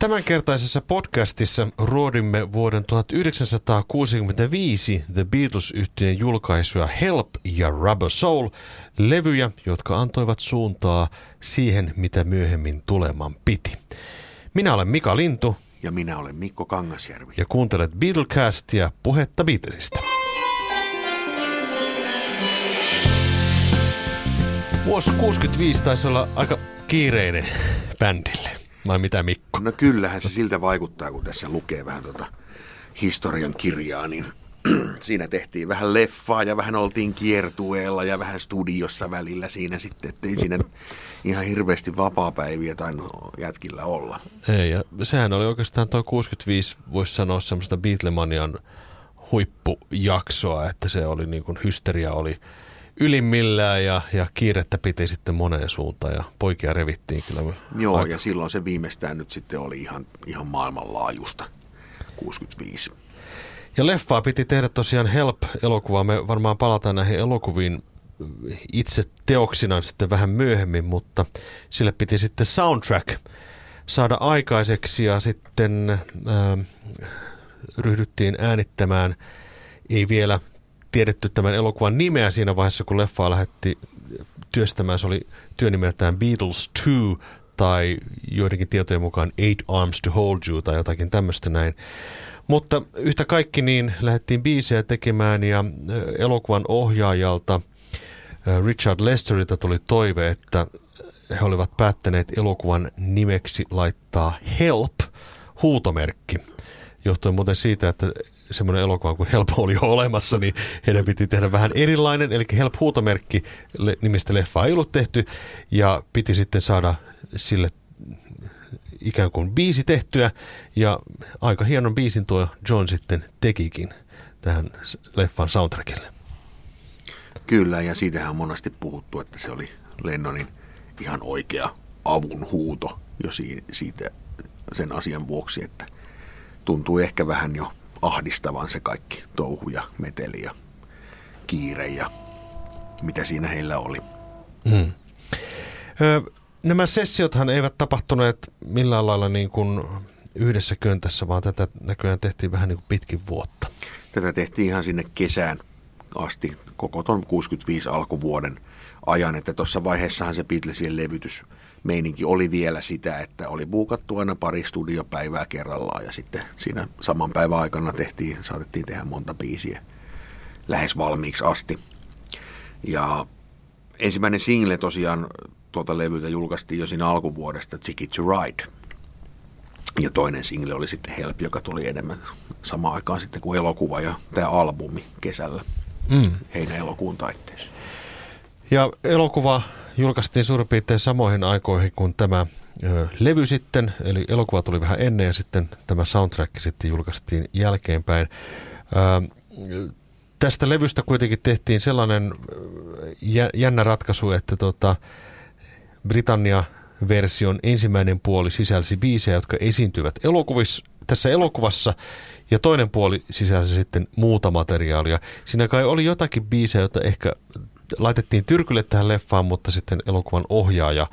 Tämänkertaisessa podcastissa ruodimme vuoden 1965 The Beatles-yhtiön julkaisuja Help ja Rubber Soul, levyjä, jotka antoivat suuntaa siihen, mitä myöhemmin tuleman piti. Minä olen Mika Lintu. Ja minä olen Mikko Kangasjärvi. Ja kuuntelet Beatlecastia, puhetta Beatlesista. Vuosi 65 taisi olla aika kiireinen bändille. Vai mitä Mikko? No kyllähän se siltä vaikuttaa, kun tässä lukee vähän tuota historian kirjaa, niin siinä tehtiin vähän leffaa ja vähän oltiin kiertueella ja vähän studiossa välillä siinä sitten, ettei siinä ihan hirveästi vapaa-päiviä tainnut jätkillä olla. Ei, ja sehän oli oikeastaan tuo 65, voisi sanoa semmoista Beatlemanian huippujaksoa, että se oli niin kuin hysteria oli ylimmillään ja, ja kiirettä piti sitten moneen suuntaan ja poikia revittiin kyllä. Joo, aika. ja silloin se viimeistään nyt sitten oli ihan, ihan maailmanlaajusta, 65. Ja leffaa piti tehdä tosiaan Help-elokuvaa. Me varmaan palataan näihin elokuviin itse teoksina sitten vähän myöhemmin, mutta sille piti sitten soundtrack saada aikaiseksi ja sitten äh, ryhdyttiin äänittämään, ei vielä tiedetty tämän elokuvan nimeä siinä vaiheessa, kun leffaa lähetti työstämään. Se oli työnimeltään Beatles 2 tai joidenkin tietojen mukaan Eight Arms to Hold You tai jotakin tämmöistä näin. Mutta yhtä kaikki niin lähdettiin biisejä tekemään ja elokuvan ohjaajalta Richard Lesterilta tuli toive, että he olivat päättäneet elokuvan nimeksi laittaa Help, huutomerkki. Johtuen muuten siitä, että semmoinen elokuva kuin Help oli jo olemassa, niin heidän piti tehdä vähän erilainen. Eli Help huutomerkki nimistä leffaa ei ollut tehty ja piti sitten saada sille ikään kuin biisi tehtyä ja aika hienon biisin tuo John sitten tekikin tähän leffan soundtrackille. Kyllä, ja siitähän on monesti puhuttu, että se oli Lennonin ihan oikea avun huuto jo siitä sen asian vuoksi, että tuntuu ehkä vähän jo ahdistavan se kaikki touhu ja meteli ja kiire ja mitä siinä heillä oli. Hmm. Ö, nämä sessiothan eivät tapahtuneet millään lailla niin kuin yhdessä köntässä, vaan tätä näköjään tehtiin vähän niin kuin pitkin vuotta. Tätä tehtiin ihan sinne kesään asti, koko ton 65 alkuvuoden ajan, että tuossa vaiheessahan se Beatlesien levytys meininki oli vielä sitä, että oli buukattu aina pari studiopäivää kerrallaan ja sitten siinä saman päivän aikana tehtiin, saatettiin tehdä monta biisiä lähes valmiiksi asti. Ja ensimmäinen single tosiaan tuota levyltä julkaistiin jo siinä alkuvuodesta, Ticket to Ride. Ja toinen single oli sitten Help, joka tuli enemmän samaan aikaan sitten kuin elokuva ja tämä albumi kesällä mm. heinä-elokuun taitteessa. Ja elokuva julkaistiin suurin piirtein samoihin aikoihin kuin tämä ö, levy sitten, eli elokuva tuli vähän ennen ja sitten tämä soundtrack sitten julkaistiin jälkeenpäin. Ö, tästä levystä kuitenkin tehtiin sellainen jännä ratkaisu, että tota, Britannia-version ensimmäinen puoli sisälsi biisejä, jotka esiintyvät elokuvissa, tässä elokuvassa, ja toinen puoli sisälsi sitten muuta materiaalia. Siinä kai oli jotakin biisejä, joita ehkä laitettiin tyrkylle tähän leffaan, mutta sitten elokuvan ohjaaja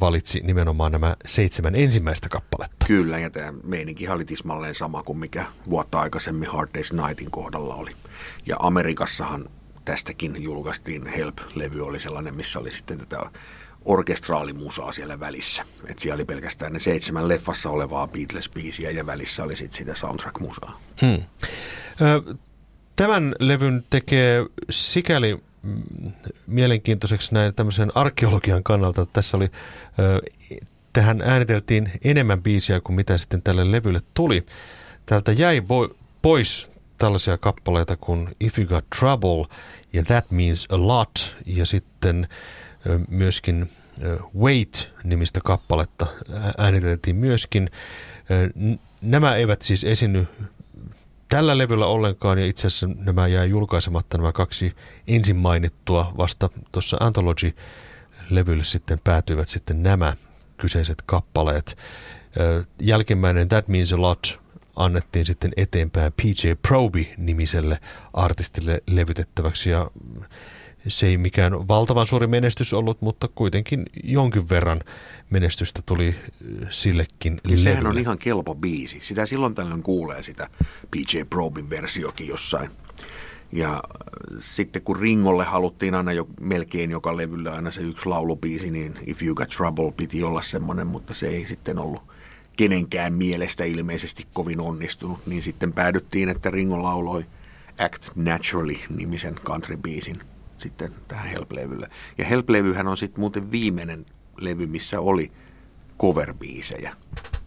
valitsi nimenomaan nämä seitsemän ensimmäistä kappaletta. Kyllä, ja tämä meininki oli tismalleen sama kuin mikä vuotta aikaisemmin Hard Day's Nightin kohdalla oli. Ja Amerikassahan tästäkin julkaistiin Help-levy oli sellainen, missä oli sitten tätä orkestraalimusaa siellä välissä. Et siellä oli pelkästään ne seitsemän leffassa olevaa Beatles-biisiä ja välissä oli sitten sitä soundtrack-musaa. Hmm. Tämän levyn tekee sikäli mielenkiintoiseksi näin tämmöisen arkeologian kannalta. Että tässä oli, tähän ääniteltiin enemmän biisiä kuin mitä sitten tälle levylle tuli. Täältä jäi pois tällaisia kappaleita kuin If You Got Trouble ja That Means a Lot ja sitten myöskin Wait-nimistä kappaletta ääniteltiin myöskin. Nämä eivät siis esiny tällä levyllä ollenkaan ja itse asiassa nämä jää julkaisematta nämä kaksi ensin mainittua vasta tuossa Anthology-levylle sitten päätyivät sitten nämä kyseiset kappaleet. Jälkimmäinen That Means a Lot annettiin sitten eteenpäin PJ Proby nimiselle artistille levytettäväksi ja se ei mikään valtavan suuri menestys ollut, mutta kuitenkin jonkin verran menestystä tuli sillekin ja Sehän on ihan kelpo biisi. Sitä silloin tällöin kuulee sitä PJ Probin versiokin jossain. Ja sitten kun Ringolle haluttiin aina jo melkein joka levyllä aina se yksi laulubiisi, niin If You Got Trouble piti olla semmoinen, mutta se ei sitten ollut kenenkään mielestä ilmeisesti kovin onnistunut. Niin sitten päädyttiin, että Ringo lauloi Act Naturally-nimisen country-biisin sitten tähän Help-levylle. Ja Help-levyhän on sitten muuten viimeinen levy, missä oli cover-biisejä.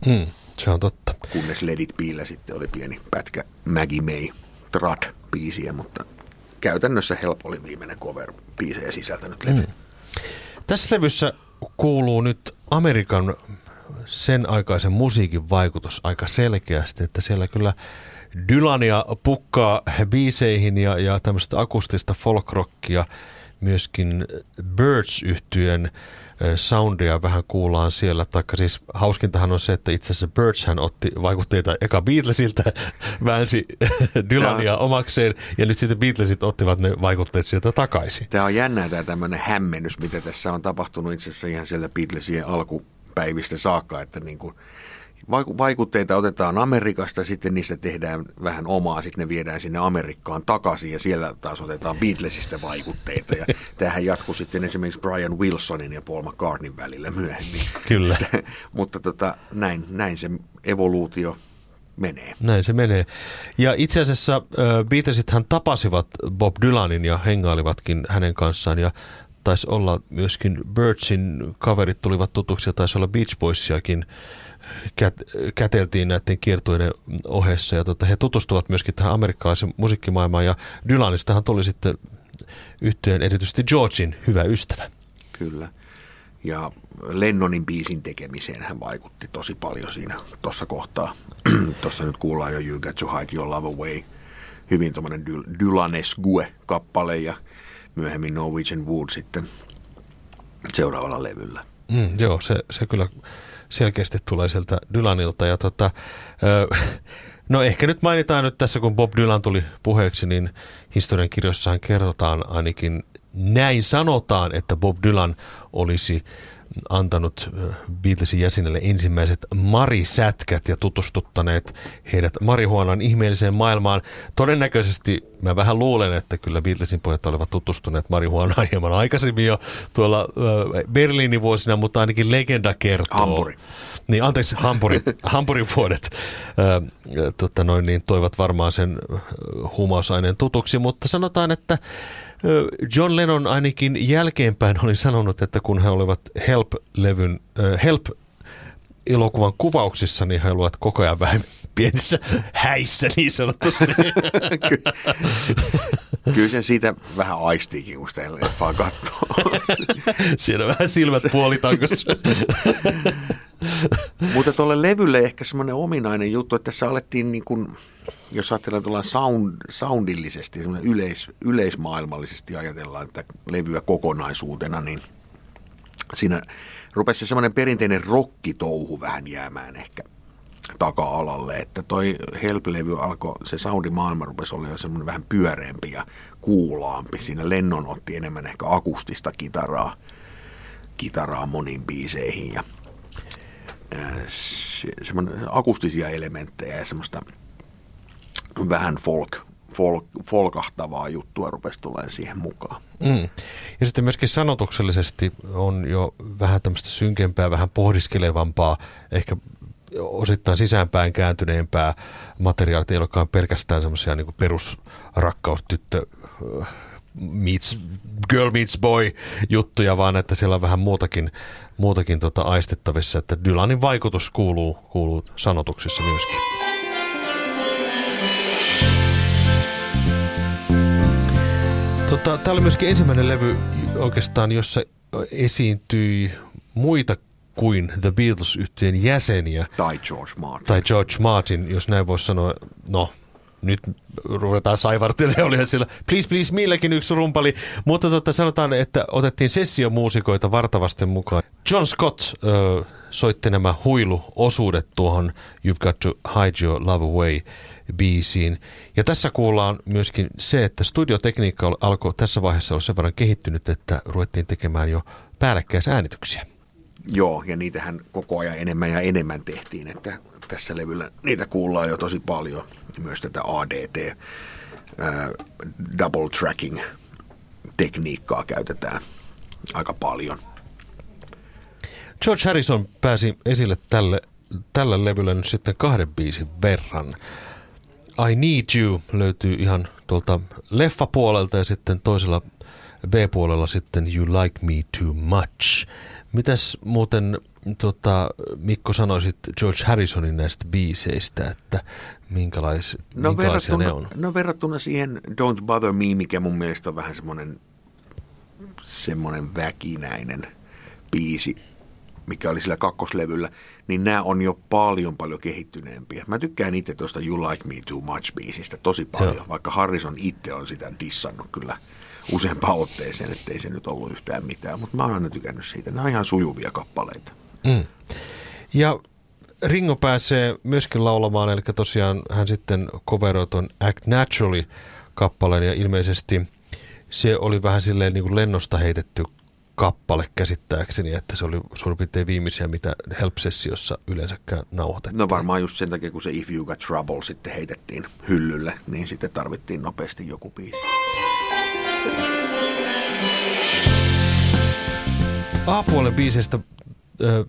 Mm, se on totta. Kunnes Ledit Piillä sitten oli pieni pätkä Maggie May Trad-biisiä, mutta käytännössä Help oli viimeinen cover-biisejä sisältänyt levy. Mm. Tässä levyssä kuuluu nyt Amerikan sen aikaisen musiikin vaikutus aika selkeästi, että siellä kyllä Dylania pukkaa biiseihin ja, ja tämmöistä akustista folkrockia, myöskin birds yhtyen soundia vähän kuullaan siellä, taikka siis hauskintahan on se, että itse asiassa Birds hän otti vaikutteita eka Beatlesiltä, väänsi Dylania omakseen, ja nyt sitten Beatlesit ottivat ne vaikutteet sieltä takaisin. Tämä on jännää tämä tämmöinen hämmennys, mitä tässä on tapahtunut itse asiassa ihan siellä Beatlesien alkupäivistä saakka, että niin kuin vaikutteita otetaan Amerikasta, sitten niistä tehdään vähän omaa, sitten ne viedään sinne Amerikkaan takaisin ja siellä taas otetaan Beatlesista vaikutteita. Ja tämähän jatkuu sitten esimerkiksi Brian Wilsonin ja Paul McCartneyn välillä myöhemmin. Kyllä. Mutta tota, näin, näin se evoluutio menee. Näin se menee. Ja itse asiassa Beatlesithan tapasivat Bob Dylanin ja hengailivatkin hänen kanssaan ja taisi olla myöskin Birdsin kaverit tulivat tutuksi ja taisi olla Beach Boysiakin kät, käteltiin näiden kiertueiden ohessa ja tota, he tutustuvat myöskin tähän amerikkalaisen musiikkimaailmaan ja Dylanistahan tuli sitten yhteen erityisesti Georgein hyvä ystävä. Kyllä. Ja Lennonin biisin tekemiseen hän vaikutti tosi paljon siinä tuossa kohtaa. tuossa nyt kuullaan jo You Got to Hide Your Love Away. Hyvin tuommoinen Dylanesgue-kappale ja myöhemmin Norwegian Wood sitten seuraavalla levyllä. Mm, joo, se, se kyllä selkeästi tulee sieltä Dylanilta. Ja tota, no ehkä nyt mainitaan nyt tässä, kun Bob Dylan tuli puheeksi, niin historian kirjossahan kerrotaan ainakin näin sanotaan, että Bob Dylan olisi antanut Beatlesin jäsenelle ensimmäiset marisätkät ja tutustuttaneet heidät marihuonan ihmeelliseen maailmaan. Todennäköisesti mä vähän luulen, että kyllä Beatlesin pojat olivat tutustuneet marihuonaan hieman aikaisemmin jo tuolla Berliinin vuosina, mutta ainakin legenda kertoo. Hampuri. Niin, anteeksi, Hampuri, Hampurin vuodet äh, tota noin, niin toivat varmaan sen huumausaineen tutuksi, mutta sanotaan, että John Lennon ainakin jälkeenpäin oli sanonut, että kun he olivat Help-levyn, Help elokuvan kuvauksissa, niin he olivat koko ajan vähän pienissä häissä niin sanotusti. Kyllä sen siitä vähän aistiikin, kun sitä leffaa katsoo. Siinä vähän silmät puolitankossa. Mutta tuolle levylle ehkä semmoinen ominainen juttu, että tässä alettiin niin kuin, jos ajatellaan tuolla sound, soundillisesti, yleis, yleismaailmallisesti ajatellaan että levyä kokonaisuutena, niin siinä rupesi se semmoinen perinteinen rokkitouhu vähän jäämään ehkä taka-alalle, että toi Help-levy alkoi, se soundimaailma rupesi olla jo semmoinen vähän pyöreämpi ja kuulaampi. Siinä Lennon otti enemmän ehkä akustista kitaraa, kitaraa moniin biiseihin ja se, akustisia elementtejä ja semmoista vähän folk, folk, folkahtavaa juttua rupesi tulemaan siihen mukaan. Mm. Ja sitten myöskin sanotuksellisesti on jo vähän tämmöistä synkempää, vähän pohdiskelevampaa, ehkä osittain sisäänpäin kääntyneempää materiaalia, ei olekaan pelkästään semmoisia niin perusrakkaustyttö meets, girl meets boy juttuja, vaan että siellä on vähän muutakin, muutakin tota aistettavissa, että Dylanin vaikutus kuuluu, kuuluu sanotuksissa myöskin. Tota, tämä oli myöskin ensimmäinen levy oikeastaan, jossa esiintyi muita kuin The beatles yhtiön jäseniä. Tai George Martin. Tai George Martin, jos näin voisi sanoa. No, nyt ruvetaan saivartille, olihan siellä please please meilläkin yksi rumpali, mutta totta, sanotaan, että otettiin sessiomuusikoita vartavasti mukaan. John Scott ö, soitti nämä huiluosuudet tuohon You've Got to Hide Your Love Away biisiin. Ja tässä kuullaan myöskin se, että studiotekniikka alkoi tässä vaiheessa olla sen verran kehittynyt, että ruvettiin tekemään jo päällekkäisäänityksiä. Joo, ja niitähän koko ajan enemmän ja enemmän tehtiin, että tässä levyllä niitä kuullaan jo tosi paljon. Myös tätä ADT, ää, double tracking tekniikkaa käytetään aika paljon. George Harrison pääsi esille tälle, tällä levyllä nyt sitten kahden biisin verran. I Need You löytyy ihan tuolta leffapuolelta ja sitten toisella B-puolella sitten You Like Me Too Much. Mitäs muuten tota, Mikko sanoisit George Harrisonin näistä biiseistä, että minkälais, no, minkälaisia ne on? No verrattuna siihen Don't Bother Me, mikä mun mielestä on vähän semmoinen semmoinen väkinäinen biisi, mikä oli sillä kakkoslevyllä, niin nämä on jo paljon paljon kehittyneempiä. Mä tykkään itse tuosta You Like Me Too Much biisistä tosi paljon, Joo. vaikka Harrison itse on sitä dissannut kyllä useampaan otteeseen, ettei se nyt ollut yhtään mitään, mutta mä oon aina tykännyt siitä. Nämä on ihan sujuvia kappaleita. Mm. Ja Ringo pääsee myöskin laulamaan, eli tosiaan hän sitten coveroi ton Act Naturally kappaleen ja ilmeisesti se oli vähän silleen niin kuin lennosta heitetty kappale käsittääkseni, että se oli suurin piirtein viimeisiä, mitä Help-sessiossa yleensäkään nauhoitettiin. No varmaan just sen takia, kun se If You Got Trouble sitten heitettiin hyllylle, niin sitten tarvittiin nopeasti joku biisi. A-puolen biiseistä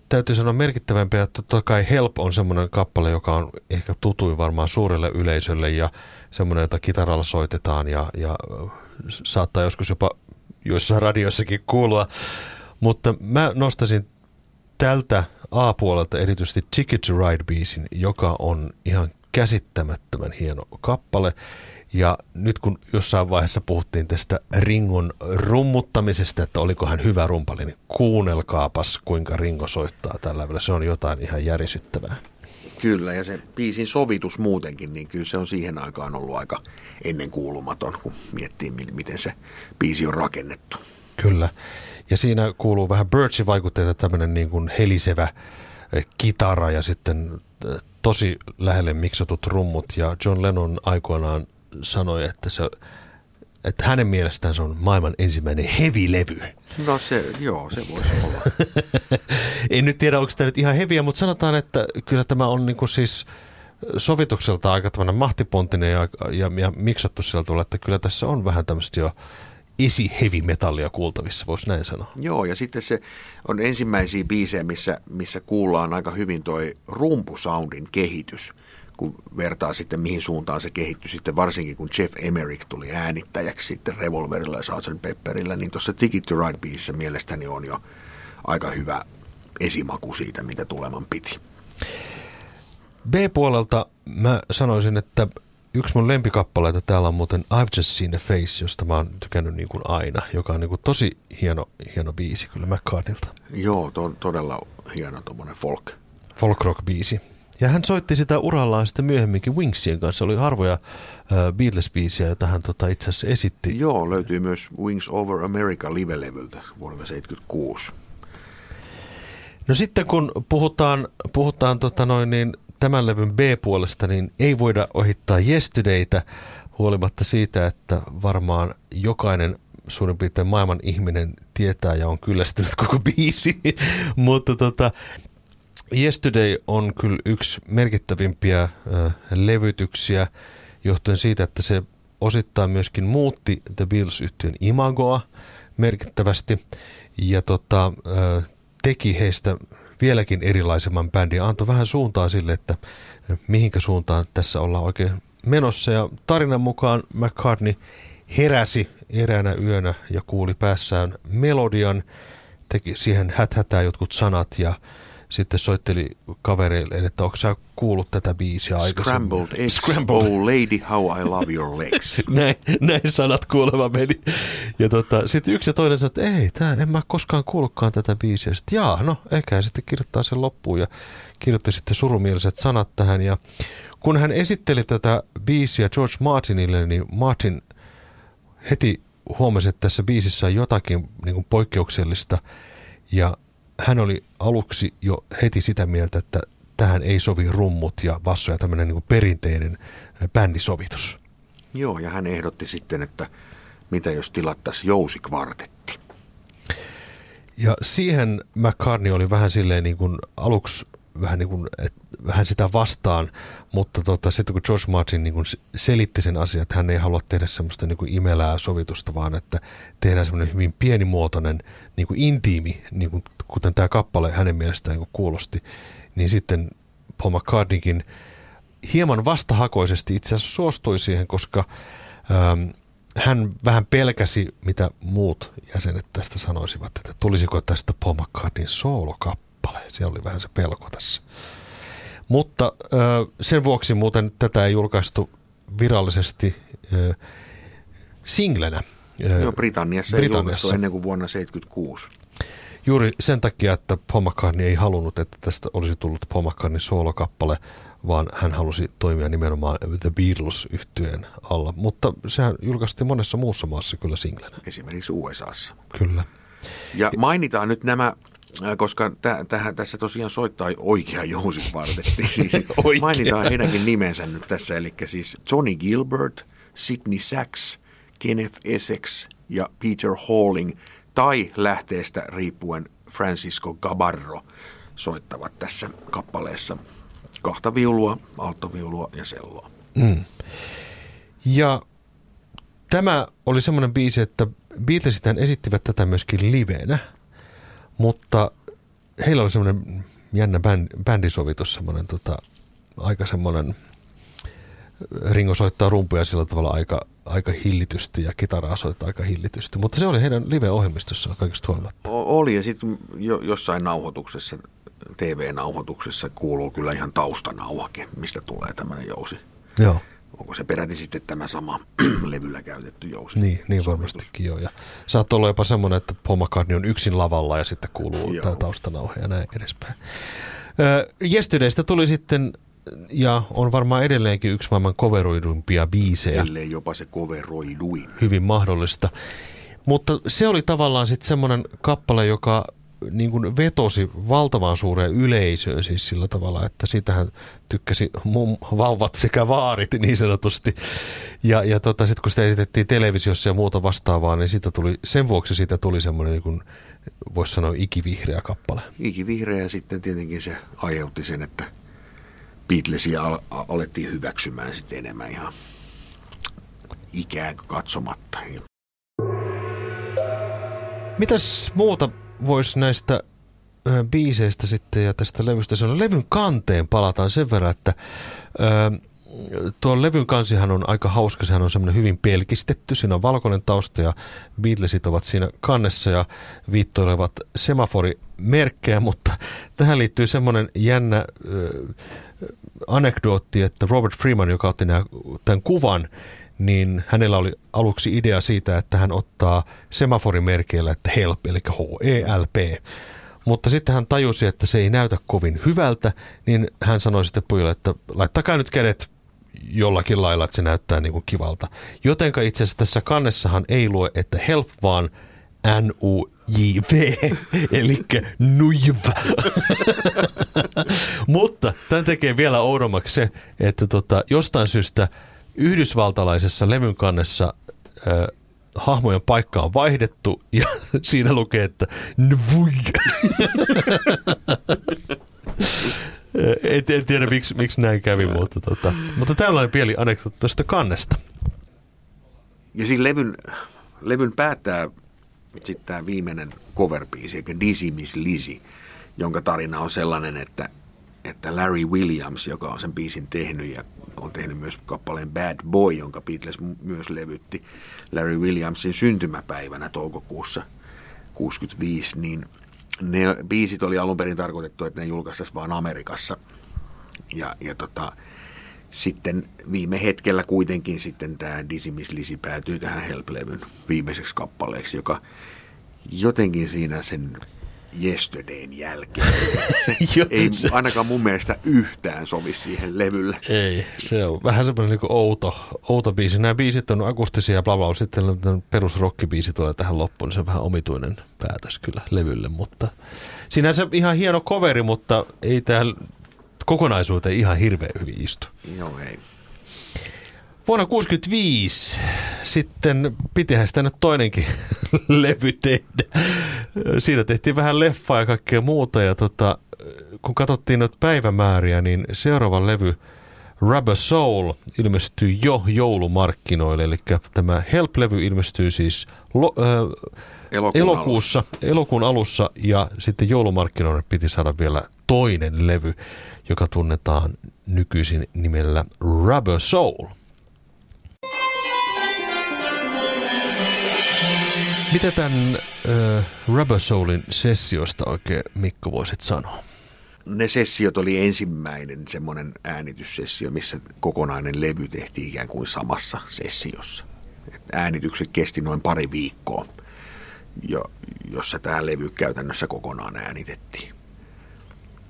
täytyy sanoa merkittävämpiä, että totta kai Help on semmoinen kappale, joka on ehkä tutuin varmaan suurelle yleisölle ja semmoinen, jota kitaralla soitetaan ja, ja saattaa joskus jopa joissain radioissakin kuulua. Mutta mä nostasin tältä A-puolelta erityisesti Ticket to Ride-biisin, joka on ihan käsittämättömän hieno kappale. Ja nyt kun jossain vaiheessa puhuttiin tästä Ringon rummuttamisesta, että oliko hän hyvä rumpali, niin kuunnelkaapas kuinka Ringo soittaa tällä välillä. Se on jotain ihan järisyttävää. Kyllä, ja se biisin sovitus muutenkin, niin kyllä se on siihen aikaan ollut aika ennenkuulumaton, kun miettii, miten se biisi on rakennettu. Kyllä, ja siinä kuuluu vähän Birchin vaikutteita, tämmöinen niin kuin helisevä eh, kitara ja sitten eh, tosi lähelle miksatut rummut. Ja John Lennon aikoinaan sanoi, että, se, että hänen mielestään se on maailman ensimmäinen heavy-levy. No se, joo, se voisi olla. en nyt tiedä, onko tämä nyt ihan heviä, mutta sanotaan, että kyllä tämä on niin kuin siis sovitukselta aika tämmöinen mahtipontinen ja, ja, ja miksattu sillä tavalla, että kyllä tässä on vähän tämmöistä jo esi heavy metallia kuultavissa, voisi näin sanoa. Joo, ja sitten se on ensimmäisiä biisejä, missä, missä kuullaan aika hyvin toi rumpusoundin kehitys kun vertaa sitten mihin suuntaan se kehittyi sitten varsinkin kun Jeff Emerick tuli äänittäjäksi sitten Revolverilla ja Sgt. Pepperillä, niin tuossa Ticket to Ride biisissä mielestäni on jo aika hyvä esimaku siitä, mitä tuleman piti. B-puolelta mä sanoisin, että yksi mun lempikappaleita täällä on muuten I've Just Seen a Face, josta mä oon tykännyt niin kuin aina, joka on niin kuin tosi hieno, hieno biisi kyllä McCartnilta. Joo, to, todella hieno tuommoinen folk. Folk rock biisi. Ja hän soitti sitä urallaan sitten myöhemminkin Wingsien kanssa. Oli harvoja Beatles-biisiä, joita hän tota itse asiassa esitti. Joo, löytyy myös Wings Over America live-levyltä vuodelta 76. No sitten kun puhutaan, puhutaan tota noin, niin tämän levyn B-puolesta, niin ei voida ohittaa Yesterdaytä huolimatta siitä, että varmaan jokainen suurin piirtein maailman ihminen tietää ja on kyllästynyt koko biisi. Mutta tota, Yesterday on kyllä yksi merkittävimpiä levytyksiä johtuen siitä, että se osittain myöskin muutti The Beatles-yhtiön imagoa merkittävästi. Ja tota, teki heistä vieläkin erilaisemman bändin, antoi vähän suuntaa sille, että mihinkä suuntaan tässä ollaan oikein menossa. Ja tarinan mukaan McCartney heräsi eräänä yönä ja kuuli päässään melodian, teki siihen häthätää jotkut sanat ja sitten soitteli kavereille, että onko sä kuullut tätä biisiä aikaisemmin? Scrambled eggs, Scrambled. oh lady, how I love your legs. näin, näin sanat kuuleva meni. Ja tota, sitten yksi ja toinen sanoi, että ei, tää, en mä koskaan kuullutkaan tätä biisiä. Sitten jaa, no ehkä sitten kirjoittaa sen loppuun ja kirjoitti sitten surumieliset sanat tähän. Ja kun hän esitteli tätä biisiä George Martinille, niin Martin heti huomasi, että tässä biisissä on jotakin niin kuin poikkeuksellista. Ja hän oli aluksi jo heti sitä mieltä, että tähän ei sovi rummut ja basso ja tämmöinen niin perinteinen bändisovitus. Joo, ja hän ehdotti sitten, että mitä jos tilattaisiin jousikvartetti. Ja siihen McCartney oli vähän silleen niin kuin aluksi vähän, niin kuin, et, vähän sitä vastaan, mutta tota, sitten kun George Martin niin kuin selitti sen asian, että hän ei halua tehdä semmoista niin kuin imelää sovitusta, vaan että tehdään semmoinen hyvin pienimuotoinen, niin kuin intiimi, niin kuin, kuten tämä kappale hänen mielestään niin kuulosti, niin sitten Paul McCartneykin hieman vastahakoisesti itse asiassa suostui siihen, koska ähm, hän vähän pelkäsi, mitä muut jäsenet tästä sanoisivat, että tulisiko tästä Paul McCartneyn soolokappale. Siellä oli vähän se pelko tässä. Mutta sen vuoksi muuten tätä ei julkaistu virallisesti singlenä. Joo, Britanniassa, Britanniassa ei ennen kuin vuonna 1976. Juuri sen takia, että Paul McCartney ei halunnut, että tästä olisi tullut Paul McCartneyn soolokappale, vaan hän halusi toimia nimenomaan The beatles yhtyeen alla. Mutta sehän julkaistiin monessa muussa maassa kyllä singlenä. Esimerkiksi USAssa. Kyllä. Ja mainitaan nyt nämä koska täh, täh, tässä tosiaan soittaa oikea jousikvartetti. Mainitaan heidänkin nimensä nyt tässä, eli siis Johnny Gilbert, Sidney Sachs, Kenneth Essex ja Peter Halling, tai lähteestä riippuen Francisco Gabarro soittavat tässä kappaleessa kahta viulua, alttoviulua ja selloa. Mm. Ja tämä oli semmoinen biisi, että Beatlesit esittivät tätä myöskin livenä, mutta heillä oli semmoinen jännä bändisovitus, semmoinen tota, aika semmoinen, Ringo soittaa rumpuja sillä tavalla aika, aika hillitysti ja kitaraa soittaa aika hillitysti, mutta se oli heidän live-ohjelmistossa kaikista huolimatta. Oli ja sitten jo, jossain nauhoituksessa TV-nauhoituksessa kuuluu kyllä ihan taustanauhakin, mistä tulee tämmöinen jousi. Joo. Onko se peräti sitten tämä sama levyllä käytetty jousi? Niin, niin varmastikin joo. Ja saattaa olla jopa semmoinen, että Paul McCartney on yksin lavalla ja sitten kuuluu joo. tämä taustanauha ja näin edespäin. Yesterdaystä tuli sitten ja on varmaan edelleenkin yksi maailman koveroiduimpia biisejä. Ellei jopa se koveroiduin. Hyvin mahdollista. Mutta se oli tavallaan sitten semmoinen kappale, joka niin kuin vetosi valtavan suureen yleisöön siis sillä tavalla, että sitähän tykkäsi mun vauvat sekä vaarit niin sanotusti. Ja, ja tota, sitten kun sitä esitettiin televisiossa ja muuta vastaavaa, niin siitä tuli, sen vuoksi siitä tuli semmoinen niin kuin, voisi sanoa ikivihreä kappale. Ikivihreä ja sitten tietenkin se aiheutti sen, että Beatlesia al- alettiin hyväksymään sitten enemmän ihan ikään katsomatta. Mitäs muuta voisi näistä ö, biiseistä sitten ja tästä levystä sanoa. Levyn kanteen palataan sen verran, että ö, tuo levyn kansihan on aika hauska, sehän on semmoinen hyvin pelkistetty, siinä on valkoinen tausta ja Beatlesit ovat siinä kannessa ja viittoilevat semaforimerkkejä, mutta tähän liittyy semmoinen jännä ö, anekdootti, että Robert Freeman, joka otti tämän kuvan, niin hänellä oli aluksi idea siitä, että hän ottaa semaforimerkeillä, että HELP, eli H-E-L-P. Mutta sitten hän tajusi, että se ei näytä kovin hyvältä, niin hän sanoi sitten pojille, että laittakaa nyt kädet jollakin lailla, että se näyttää niin kuin kivalta. Jotenka itse asiassa tässä kannessahan ei lue, että help, vaan N-U-J-V, eli nujv. Mutta tämän tekee vielä oudommaksi se, että tota, jostain syystä – yhdysvaltalaisessa levyn kannessa äh, hahmojen paikka on vaihdettu ja siinä lukee, että nvui. en, en tiedä, miksi, miksi näin kävi, mutta, tota, mutta tällainen pieni anekdootti tästä kannesta. Ja siinä levyn, levyn päättää sitten tämä viimeinen cover-biisi, eli Dizzy Miss Lizzy, jonka tarina on sellainen, että, että Larry Williams, joka on sen biisin tehnyt ja on tehnyt myös kappaleen Bad Boy, jonka Beatles myös levytti Larry Williamsin syntymäpäivänä toukokuussa 65, niin ne biisit oli alun perin tarkoitettu, että ne julkaistaisiin vain Amerikassa. Ja, ja tota, sitten viime hetkellä kuitenkin sitten tämä Dizzy Lizzy päätyy tähän Help-levyn viimeiseksi kappaleeksi, joka jotenkin siinä sen Yesterdayn jälkeen. Se ei ainakaan mun mielestä yhtään sovi siihen levylle. Ei, se on vähän semmoinen niin outo, outo biisi. Nämä biisit on akustisia ja bla bla, sitten perusrockibiisi tulee tähän loppuun, niin se on vähän omituinen päätös kyllä levylle, mutta sinänsä ihan hieno coveri, mutta ei täällä kokonaisuuteen ihan hirveän hyvin istu. Joo, ei. Vuonna 1965 sitten pitihän sitä nyt toinenkin levy tehdä. Siinä tehtiin vähän leffaa ja kaikkea muuta ja tota, kun katsottiin nyt päivämääriä, niin seuraava levy Rubber Soul ilmestyy jo joulumarkkinoille, eli tämä Help-levy ilmestyy siis lo, äh, elokuun, elokuussa, alussa. elokuun alussa ja sitten joulumarkkinoille piti saada vielä toinen levy, joka tunnetaan nykyisin nimellä Rubber Soul. Mitä tämän äh, Rubber Soulin sessiosta oikein Mikko voisit sanoa? Ne sessiot oli ensimmäinen semmoinen äänityssessio, missä kokonainen levy tehtiin ikään kuin samassa sessiossa. Et äänitykset kesti noin pari viikkoa, jo, jossa tämä levy käytännössä kokonaan äänitettiin.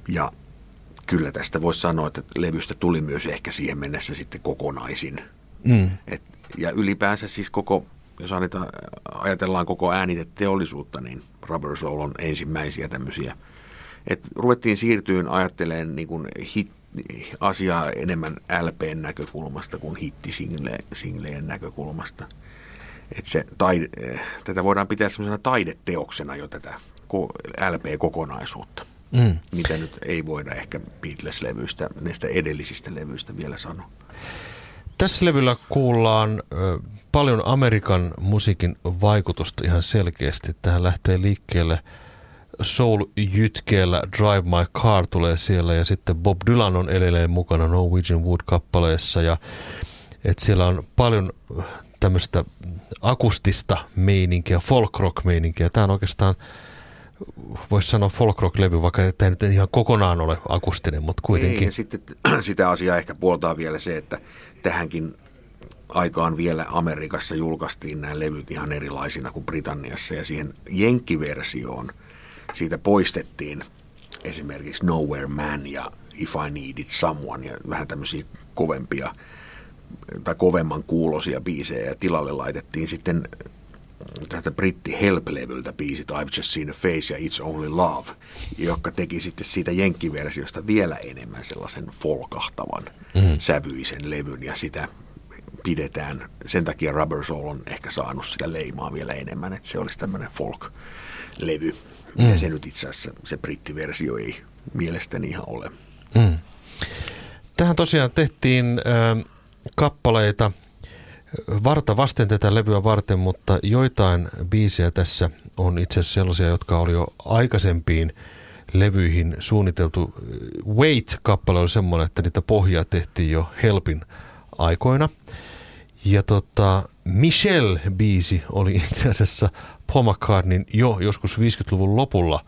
Ja kyllä tästä voisi sanoa, että levystä tuli myös ehkä siihen mennessä sitten kokonaisin. Mm. Et, ja ylipäänsä siis koko jos ajatellaan koko ääniteteollisuutta, niin Rubber Soul on ensimmäisiä tämmöisiä. Et ruvettiin siirtyyn ajattelemaan niin kuin hit, asiaa enemmän LPn näkökulmasta kuin hittisingleen näkökulmasta. Et se taide, tätä voidaan pitää semmoisena taideteoksena jo tätä LP-kokonaisuutta, mm. mitä nyt ei voida ehkä Beatles-levyistä, näistä edellisistä levyistä vielä sanoa. Tässä levyllä kuullaan paljon Amerikan musiikin vaikutusta ihan selkeästi. Tähän lähtee liikkeelle soul-jytkeellä Drive My Car tulee siellä ja sitten Bob Dylan on edelleen mukana Norwegian Wood-kappaleessa ja et siellä on paljon tämmöistä akustista meininkiä, folk rock meininkiä. Tämä on oikeastaan voisi sanoa folk rock-levy, vaikka tämä nyt ei ihan kokonaan ole akustinen, mutta kuitenkin. Ei, ja sitten sitä asiaa ehkä puoltaa vielä se, että tähänkin aikaan vielä Amerikassa julkaistiin nämä levyt ihan erilaisina kuin Britanniassa ja siihen jenkkiversioon siitä poistettiin esimerkiksi Nowhere Man ja If I Needed Someone ja vähän tämmöisiä kovempia tai kovemman kuulosia biisejä ja tilalle laitettiin sitten tästä britti Help-levyltä biisit I've Just Seen a Face ja It's Only Love, joka teki sitten siitä jenkkiversiosta vielä enemmän sellaisen folkahtavan mm. sävyisen levyn ja sitä pidetään. Sen takia Rubber Soul on ehkä saanut sitä leimaa vielä enemmän, että se olisi tämmöinen folk-levy. Mm. Ja se nyt itse asiassa se brittiversio ei mielestäni ihan ole. Mm. Tähän tosiaan tehtiin äh, kappaleita varta vasten tätä levyä varten, mutta joitain biisejä tässä on itse asiassa sellaisia, jotka oli jo aikaisempiin levyihin suunniteltu. Wait-kappale oli semmoinen, että niitä pohjaa tehtiin jo Helpin aikoina. Ja tota, Michelle-biisi oli itse asiassa Paul McCartneyn jo joskus 50-luvun lopulla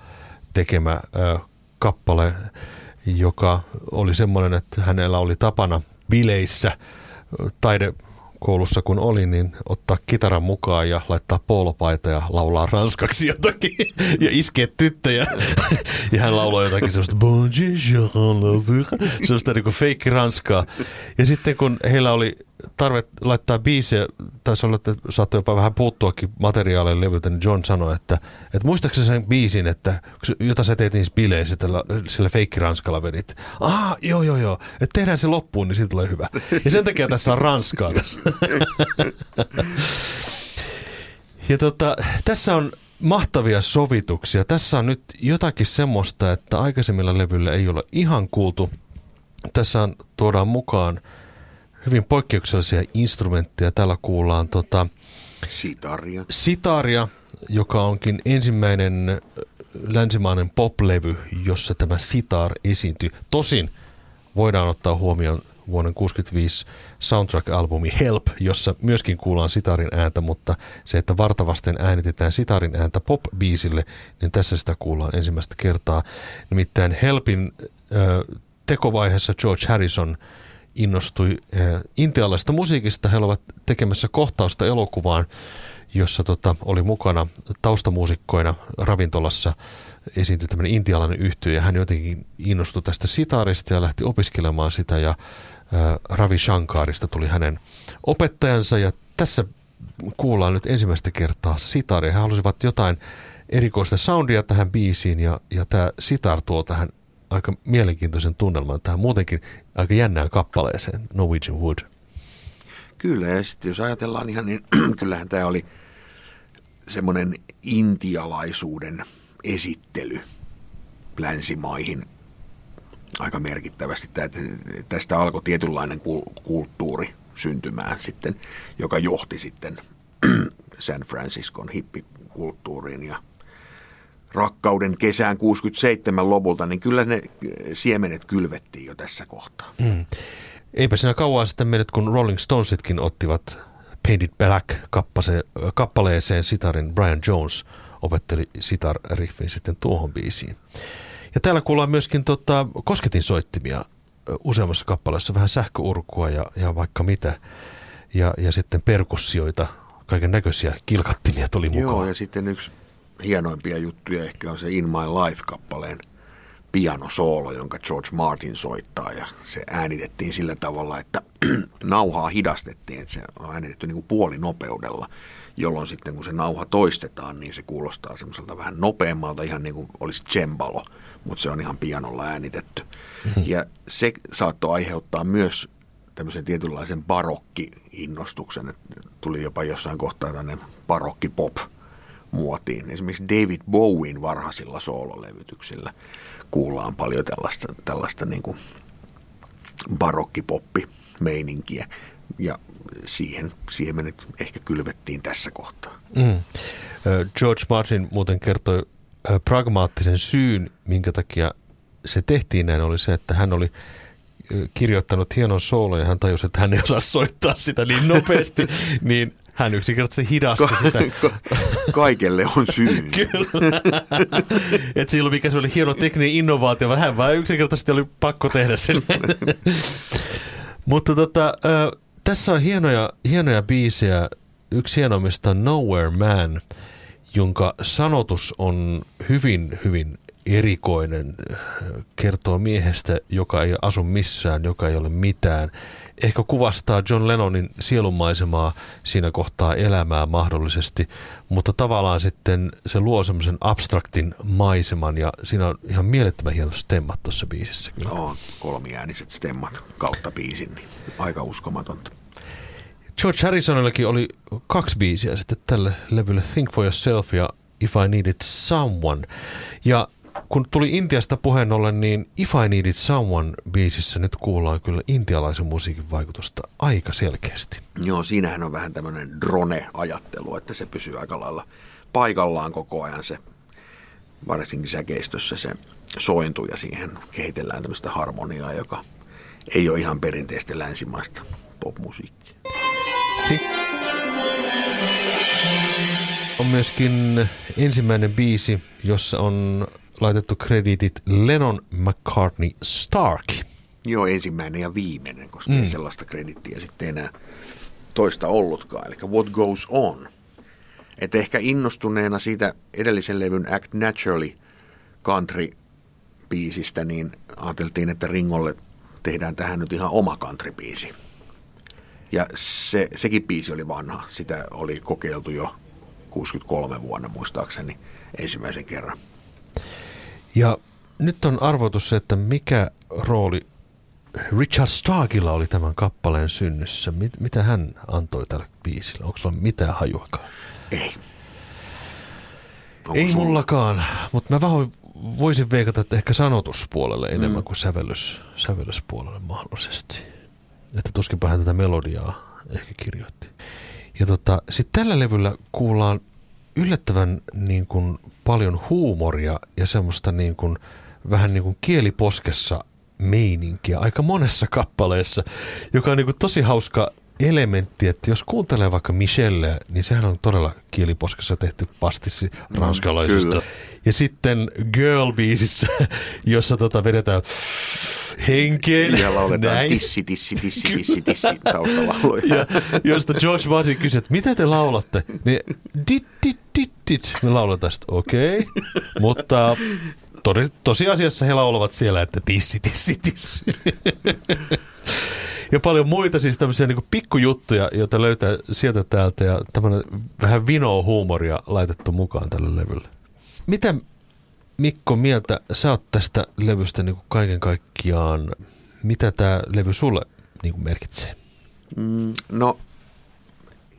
tekemä ö, kappale, joka oli semmoinen, että hänellä oli tapana bileissä taide koulussa kun oli, niin ottaa kitaran mukaan ja laittaa poolopaita ja laulaa ranskaksi jotakin ja iskeä tyttöjä. ja hän laulaa jotakin sellaista bon sellaista niin kuin feikki ranskaa. Ja sitten kun heillä oli tarve laittaa biisejä, taisi olla, että saattoi jopa vähän puuttuakin materiaalien levyltä, niin John sanoi, että, että muistaakseni sen biisin, että, jota sä teet niissä bileissä, tällä, sillä feikki ranskalla vedit. Ah, joo, joo, joo, että tehdään se loppuun, niin siitä tulee hyvä. Ja sen takia tässä on ranskaa. ja tota, tässä on mahtavia sovituksia. Tässä on nyt jotakin semmoista, että aikaisemmilla levyillä ei ole ihan kuultu. Tässä on, tuodaan mukaan hyvin poikkeuksellisia instrumentteja. Täällä kuullaan tota, sitaria. sitaria, joka onkin ensimmäinen länsimainen poplevy, jossa tämä sitar esiintyy. Tosin voidaan ottaa huomioon vuoden 65 soundtrack-albumi Help, jossa myöskin kuullaan sitarin ääntä, mutta se, että vartavasten äänitetään sitarin ääntä pop-biisille, niin tässä sitä kuullaan ensimmäistä kertaa. Nimittäin Helpin äh, tekovaiheessa George Harrison – innostui eh, intialaista musiikista. He olivat tekemässä kohtausta elokuvaan, jossa tota, oli mukana taustamuusikkoina ravintolassa esiintyi tämmöinen intialainen yhtiö ja hän jotenkin innostui tästä sitaarista ja lähti opiskelemaan sitä ja ää, eh, Ravi Shankarista tuli hänen opettajansa ja tässä kuullaan nyt ensimmäistä kertaa sitaria. He halusivat jotain erikoista soundia tähän biisiin ja, ja tämä sitar tuo tähän aika mielenkiintoisen tunnelman tähän muutenkin aika jännään kappaleeseen, Norwegian Wood. Kyllä, ja sitten jos ajatellaan ihan, niin kyllähän tämä oli semmoinen intialaisuuden esittely länsimaihin aika merkittävästi. Tästä alkoi tietynlainen kulttuuri syntymään sitten, joka johti sitten San Franciscon hippikulttuuriin ja rakkauden kesään 67 lopulta, niin kyllä ne siemenet kylvettiin jo tässä kohtaa. Mm. Eipä siinä kauan sitten mennyt, kun Rolling Stonesitkin ottivat Painted Black kappaleeseen sitarin Brian Jones opetteli sitar-riffin sitten tuohon biisiin. Ja täällä kuullaan myöskin tota, kosketin soittimia useammassa kappaleessa, vähän sähköurkua ja, ja vaikka mitä. Ja, ja sitten perkussioita, kaiken näköisiä kilkattimia tuli mukaan. Joo, ja sitten yksi hienoimpia juttuja ehkä on se In My Life-kappaleen pianosoolo, jonka George Martin soittaa ja se äänitettiin sillä tavalla, että nauhaa hidastettiin, että se on äänitetty niin kuin puolinopeudella, jolloin sitten kun se nauha toistetaan, niin se kuulostaa semmoiselta vähän nopeammalta, ihan niin kuin olisi cembalo, mutta se on ihan pianolla äänitetty. Mm-hmm. Ja se saattoi aiheuttaa myös tämmöisen tietynlaisen barokki-innostuksen, että tuli jopa jossain kohtaa tämmöinen barokki-pop muotiin. Esimerkiksi David Bowen varhaisilla soololevytyksillä kuullaan paljon tällaista, tällaista niin kuin barokkipoppi-meininkiä. Ja siihen, siihen me nyt ehkä kylvettiin tässä kohtaa. Mm. George Martin muuten kertoi pragmaattisen syyn, minkä takia se tehtiin näin, oli se, että hän oli kirjoittanut hienon soolon ja hän tajusi, että hän ei osaa soittaa sitä niin nopeasti, niin hän yksinkertaisesti hidasti Ka- sitä. Ka- kaikelle on syy. Kyllä. Et silloin mikä se oli hieno tekninen innovaatio, vaan hän vaan yksinkertaisesti oli pakko tehdä sen. Mutta tota, äh, tässä on hienoja, hienoja biisejä. Yksi hienoimmista on Nowhere Man, jonka sanotus on hyvin, hyvin erikoinen. Kertoo miehestä, joka ei asu missään, joka ei ole mitään ehkä kuvastaa John Lennonin sielunmaisemaa siinä kohtaa elämää mahdollisesti, mutta tavallaan sitten se luo semmoisen abstraktin maiseman ja siinä on ihan mielettömän hienot stemmat tuossa biisissä. Kyllä. On kolmiääniset stemmat kautta biisin, niin aika uskomatonta. George Harrisonillakin oli kaksi biisiä sitten tälle levylle, Think for Yourself ja If I Needed Someone. Ja kun tuli Intiasta puheen ollen, niin If I Needed Someone biisissä nyt kuullaan kyllä intialaisen musiikin vaikutusta aika selkeästi. Joo, siinähän on vähän tämmöinen drone-ajattelu, että se pysyy aika lailla paikallaan koko ajan se, varsinkin säkeistössä se sointu ja siihen kehitellään tämmöistä harmoniaa, joka ei ole ihan perinteistä länsimaista popmusiikkia. On myöskin ensimmäinen biisi, jossa on laitettu kreditit Lennon McCartney Stark. Joo, ensimmäinen ja viimeinen, koska mm. ei sellaista kredittiä sitten enää toista ollutkaan. Eli What Goes On. Et ehkä innostuneena siitä edellisen levyn Act Naturally country-biisistä, niin ajateltiin, että Ringolle tehdään tähän nyt ihan oma country-biisi. Ja se, sekin biisi oli vanha. Sitä oli kokeiltu jo 63 vuonna muistaakseni ensimmäisen kerran. Ja nyt on arvotus se, että mikä rooli Richard Starkilla oli tämän kappaleen synnyssä. Mit, mitä hän antoi tälle biisille? Onko sulla mitään hajuakaan? Ei. Onko Ei sulla? mullakaan, mutta mä vähän voisin veikata, että ehkä sanotuspuolelle enemmän mm. kuin sävellys, sävellyspuolelle mahdollisesti. Että tuskinpä hän tätä melodiaa ehkä kirjoitti. Ja tota, sitten tällä levyllä kuullaan yllättävän niin kuin paljon huumoria ja semmoista niin kuin, vähän niin kuin kieliposkessa meininkiä aika monessa kappaleessa, joka on niin kuin tosi hauska elementti, että jos kuuntelee vaikka Michelle, niin sehän on todella kieliposkessa tehty pastissi ranskalaisesta. Mm, ja sitten Girl-biisissä, jossa tota vedetään henkeen. Ja lauletaan näin. tissi, tissi, tissi, tissi, tissi ja, josta George Martin kysyi, että mitä te laulatte? Niin dit, dit, dit, dit. Me lauletaan sitä, okei. Okay. Mutta tos, tosiasiassa he laulavat siellä, että tissi, tissi, tissi. ja paljon muita siis tämmöisiä niin pikkujuttuja, joita löytää sieltä täältä ja tämmöinen vähän vinoa huumoria laitettu mukaan tälle levylle. Mitä Mikko mieltä sä oot tästä levystä niin kuin kaiken kaikkiaan? Mitä tämä levy sulle niin kuin merkitsee? Mm, no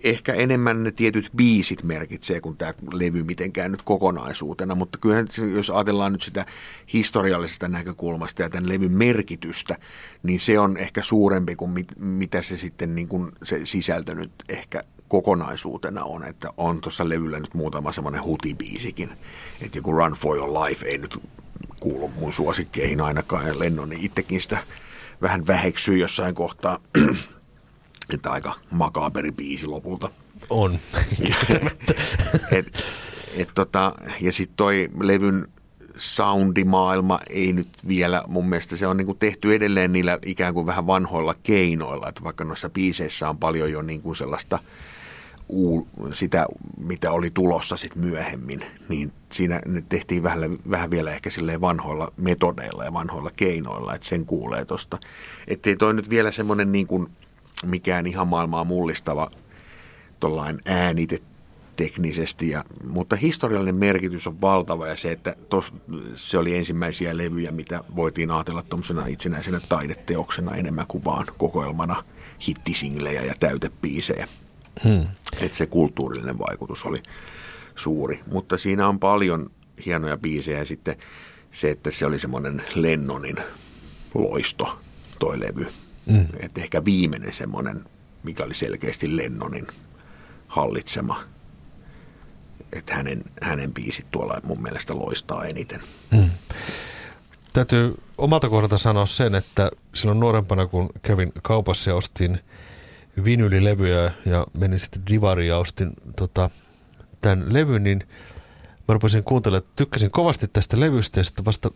ehkä enemmän ne tietyt biisit merkitsee kuin tämä levy mitenkään nyt kokonaisuutena, mutta kyllähän jos ajatellaan nyt sitä historiallisesta näkökulmasta ja tämän levyn merkitystä, niin se on ehkä suurempi kuin mit, mitä se sitten niin kuin se sisältö nyt ehkä kokonaisuutena on, että on tuossa levyllä nyt muutama semmoinen hutibiisikin, että joku Run for Your Life ei nyt kuulu mun suosikkeihin ainakaan, ja Lennoni itsekin sitä vähän väheksyy jossain kohtaa, että aika makaaberi biisi lopulta. On. et, et tota, ja sitten toi levyn soundimaailma ei nyt vielä, mun mielestä se on niin kuin tehty edelleen niillä ikään kuin vähän vanhoilla keinoilla, että vaikka noissa biiseissä on paljon jo niin kuin sellaista uu, sitä, mitä oli tulossa sitten myöhemmin, niin siinä ne tehtiin vähän, vähän vielä ehkä silleen vanhoilla metodeilla ja vanhoilla keinoilla, että sen kuulee tuosta. Että ei toi nyt vielä semmoinen niin kuin mikään ihan maailmaa mullistava tuollain äänite teknisesti, ja, mutta historiallinen merkitys on valtava ja se, että tos, se oli ensimmäisiä levyjä, mitä voitiin ajatella tuommoisena itsenäisenä taideteoksena enemmän kuin vaan kokoelmana hittisinglejä ja täytepiisejä. Hmm. Että se kulttuurillinen vaikutus oli suuri, mutta siinä on paljon hienoja biisejä ja sitten se, että se oli semmoinen Lennonin loisto, toi levy. Mm. Että ehkä viimeinen semmoinen, mikä oli selkeästi Lennonin hallitsema. Että hänen, hänen biisit tuolla mun mielestä loistaa eniten. Mm. Täytyy omalta kohdalta sanoa sen, että silloin nuorempana kun kävin kaupassa ja ostin vinylilevyjä ja menin sitten Divariin ja ostin tota, tämän levyn, niin mä rupesin kuuntelemaan, että tykkäsin kovasti tästä levystä ja sitten vasta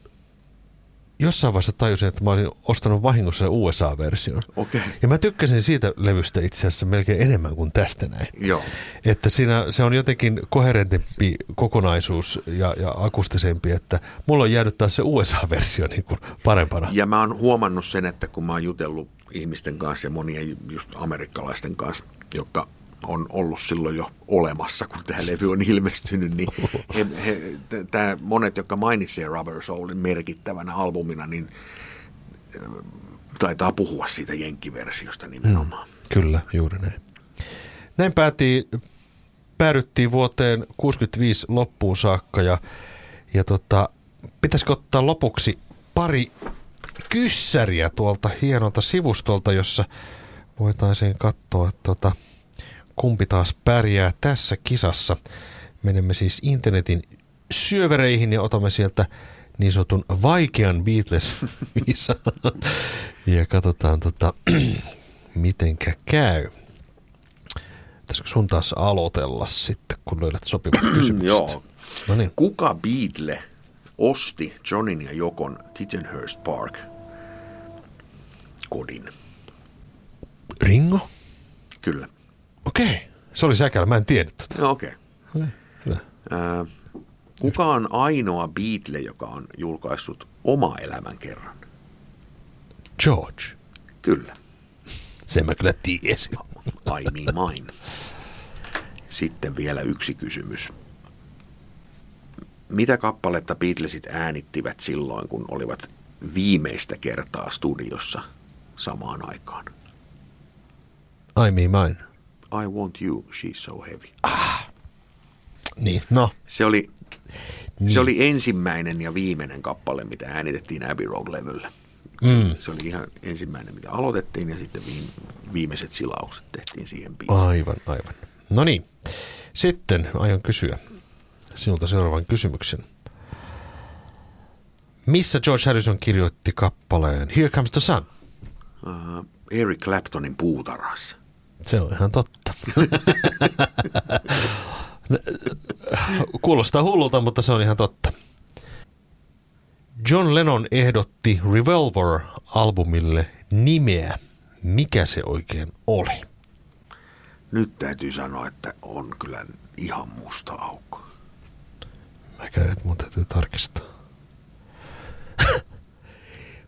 jossain vaiheessa tajusin, että mä olin ostanut vahingossa USA-version. Okay. Ja mä tykkäsin siitä levystä itse asiassa melkein enemmän kuin tästä näin. Joo. Että siinä se on jotenkin koherentempi kokonaisuus ja, ja akustisempi, että mulla on jäänyt taas se USA-versio niin kuin parempana. Ja mä oon huomannut sen, että kun mä oon jutellut ihmisten kanssa ja monien just amerikkalaisten kanssa, jotka on ollut silloin jo olemassa, kun tämä levy on ilmestynyt, niin he, he, tää, monet, jotka mainitsee Rubber Soulin merkittävänä albumina, niin äh, taitaa puhua siitä jenkkiversiosta nimenomaan. Mm, kyllä, juuri näin. Näin päätiin, päädyttiin vuoteen 65 loppuun saakka ja, ja tota, pitäisikö ottaa lopuksi pari kyssäriä tuolta hienolta sivustolta, jossa voitaisiin katsoa, että tota, kumpi taas pärjää tässä kisassa. Menemme siis internetin syövereihin ja otamme sieltä niin sanotun vaikean beatles ja katsotaan tota, mitenkä käy. Pitäisikö sun taas aloitella sitten, kun löydät sopivat kysymykset? Joo. No niin. Kuka Beatle osti Johnin ja Jokon Tittenhurst Park kodin? Ringo? Kyllä. Okei, se oli säkälä, mä en tiennyt tätä. No, okei. Okay. Okay, äh, kuka on ainoa Beatle, joka on julkaissut oma elämän kerran? George. Kyllä. Sen mä kyllä tiesin. I mean mine. Sitten vielä yksi kysymys. Mitä kappaletta Beatlesit äänittivät silloin, kun olivat viimeistä kertaa studiossa samaan aikaan? I mean mine. I Want You, She's So Heavy. Ah. Niin, no. Se oli, niin. se oli ensimmäinen ja viimeinen kappale, mitä äänitettiin Abbey Road-levyllä. Mm. Se oli ihan ensimmäinen, mitä aloitettiin ja sitten viimeiset silaukset tehtiin siihen biisiin. Aivan, aivan. No niin, sitten aion kysyä sinulta seuraavan kysymyksen. Missä George Harrison kirjoitti kappaleen Here Comes the Sun? Uh, Eric Claptonin puutarhassa. Se on ihan totta. Kuulostaa hullulta, mutta se on ihan totta. John Lennon ehdotti Revolver-albumille nimeä. Mikä se oikein oli? Nyt täytyy sanoa, että on kyllä ihan musta aukko. Mä käyn, että mun täytyy tarkistaa.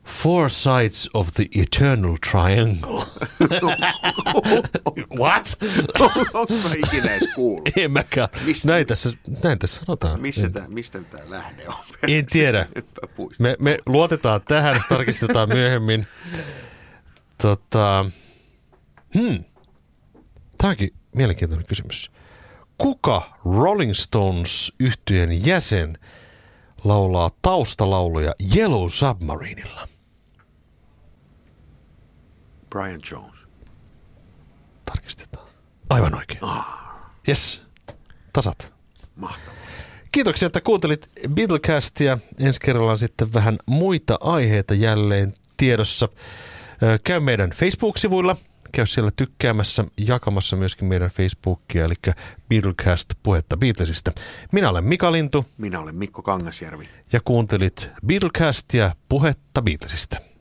Four Sides of the Eternal Triangle. What? Onko mä ikinä edes kuullut? En mäkään. Mis- Näin tässä, näin tässä sanotaan. Missä tää, mistä tämä lähde on? En tiedä. Me, me luotetaan tähän, tarkistetaan myöhemmin. Tota, hmm. Tämäkin mielenkiintoinen kysymys. Kuka Rolling Stones yhtyeen jäsen laulaa taustalauluja Yellow Submarinella? Brian Jones. Tarkistetaan. Aivan oikein. Yes. Tasat. Mahtavaa. Kiitoksia, että kuuntelit Beatlecastia. Ensi kerralla on sitten vähän muita aiheita jälleen tiedossa. Käy meidän Facebook-sivuilla. Käy siellä tykkäämässä, jakamassa myöskin meidän Facebookia, eli Beatlecast puhetta Beatlesista. Minä olen Mika Lintu Minä olen Mikko Kangasjärvi. ja kuuntelit Beatlecastia puhetta Beatlesista.